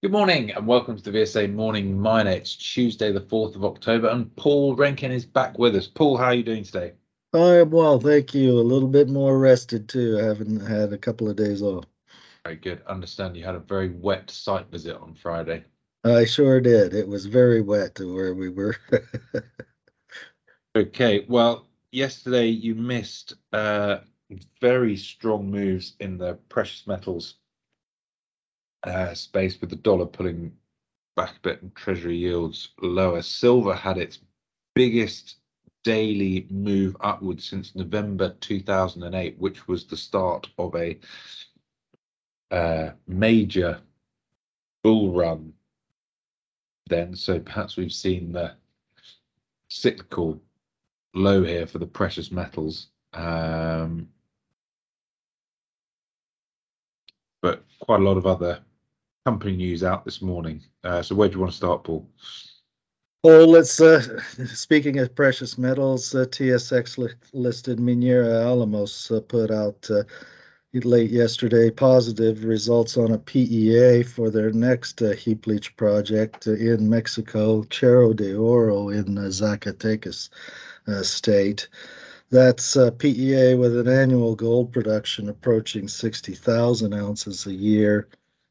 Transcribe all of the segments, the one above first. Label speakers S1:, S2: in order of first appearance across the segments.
S1: Good morning and welcome to the VSA Morning Miner. It's Tuesday, the 4th of October, and Paul Renken is back with us. Paul, how are you doing today?
S2: I am well, thank you. A little bit more rested too. I haven't had a couple of days off.
S1: Very good. Understand you had a very wet site visit on Friday.
S2: I sure did. It was very wet to where we were.
S1: okay, well, yesterday you missed uh, very strong moves in the precious metals uh, space with the dollar pulling back a bit and treasury yields lower. Silver had its biggest daily move upwards since November 2008, which was the start of a uh, major bull run then. So perhaps we've seen the cyclical low here for the precious metals. Um, but quite a lot of other company news out this morning. Uh, so where do you want to start, Paul?
S2: Well, let's. Uh, speaking of precious metals, uh, TSX li- listed Minera Alamos uh, put out uh, late yesterday positive results on a PEA for their next uh, heap leach project in Mexico, Cerro de Oro in Zacatecas state. That's a PEA with an annual gold production approaching 60,000 ounces a year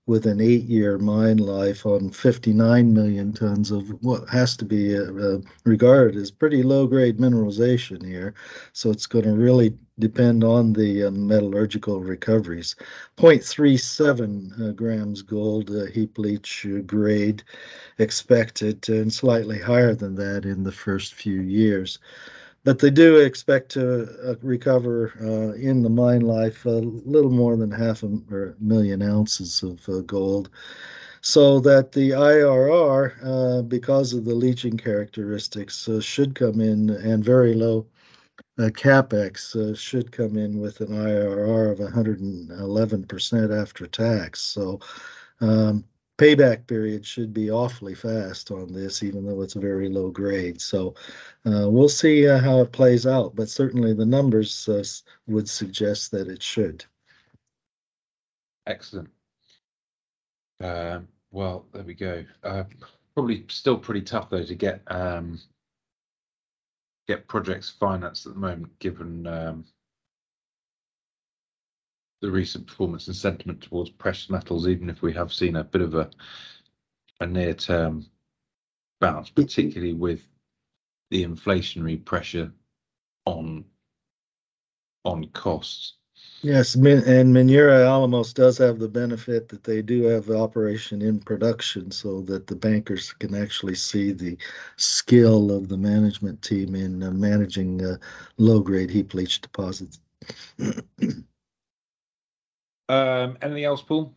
S2: with an eight-year mine life on 59 million tons of what has to be uh, uh regarded as pretty low-grade mineralization here. So it's going to really depend on the uh, metallurgical recoveries. 0.37 uh, grams gold uh, heap leach grade expected, and slightly higher than that in the first few years but they do expect to uh, recover uh, in the mine life a little more than half a million ounces of uh, gold. So that the IRR, uh, because of the leaching characteristics, uh, should come in and very low uh, capex should come in with an IRR of 111% after tax. So um, payback period should be awfully fast on this, even though it's a very low grade. So uh, we'll see uh, how it plays out, but certainly the numbers uh, would suggest that it should.
S1: Excellent. Um, well, there we go. Uh, probably still pretty tough though to get um, get projects financed at the moment, given um, the recent performance and sentiment towards precious metals, even if we have seen a bit of a a near term bounce, particularly with the inflationary pressure on on costs.
S2: Yes, and Minera Alamos does have the benefit that they do have the operation in production so that the bankers can actually see the skill of the management team in uh, managing uh, low grade heap leach deposits.
S1: Um, anything else, Paul?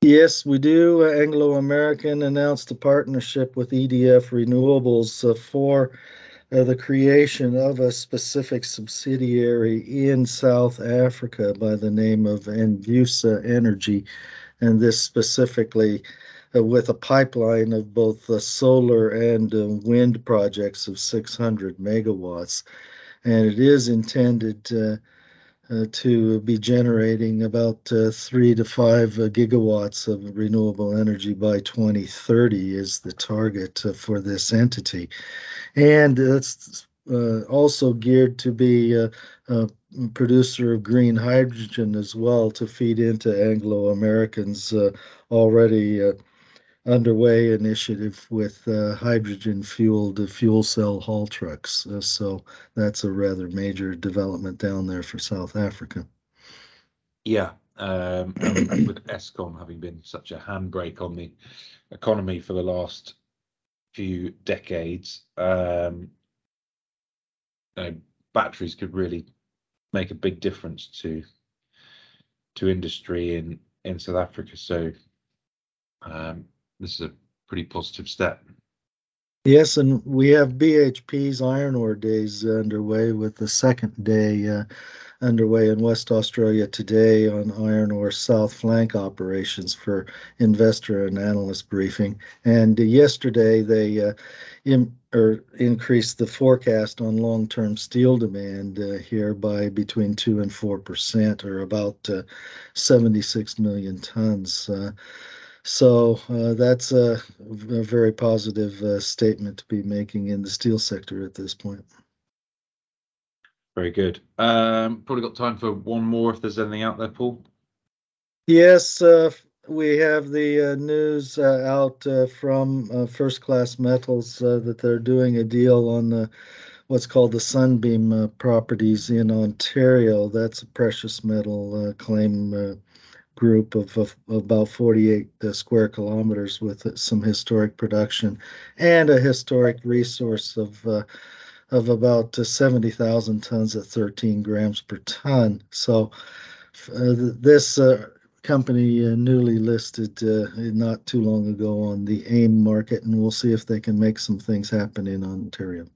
S2: Yes, we do. Anglo American announced a partnership with EDF Renewables uh, for uh, the creation of a specific subsidiary in South Africa by the name of Envusa Energy, and this specifically uh, with a pipeline of both solar and uh, wind projects of 600 megawatts. And it is intended to be generating about uh, three to five uh, gigawatts of renewable energy by 2030 is the target uh, for this entity. And it's uh, also geared to be a, a, producer of green hydrogen as well to feed into Anglo Americans already underway initiative with uh, hydrogen fueled fuel cell haul trucks. Uh, so that's a rather major development down there for South Africa.
S1: Yeah, um, with Eskom having been such a handbrake on the economy for the last few decades, um, you know, batteries could really make a big difference to to industry in in South Africa. So um, this is a pretty positive step.
S2: Yes, and we have BHP's iron ore days underway with the second day uh, underway in West Australia today on iron ore South Flank operations for investor and analyst briefing. And uh, yesterday they uh, in, or increased the forecast on long-term steel demand uh, here by between two and four percent, or about uh, 76 million tons. So uh, that's a, a, very positive uh, statement to be making in the steel sector at this point.
S1: Very good. Um, probably got time for one more if there's anything out there, Paul.
S2: Yes, uh, we have the uh, news uh, out uh, from uh, First Class Metals uh, that they're doing a deal on the what's called the Sunbeam properties in Ontario. That's a precious metal claim group of, of, about 48 square kilometers with some historic production and a historic resource of of about 70,000 tons at 13 grams per ton. So uh, this uh, company uh, newly listed uh, not too long ago on the AIM market, and we'll see if they can make some things happen in Ontario.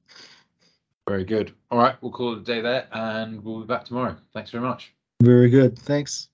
S1: Very good. All right, we'll call it a day there, and we'll be back tomorrow. Thanks very much.
S2: Very good. Thanks.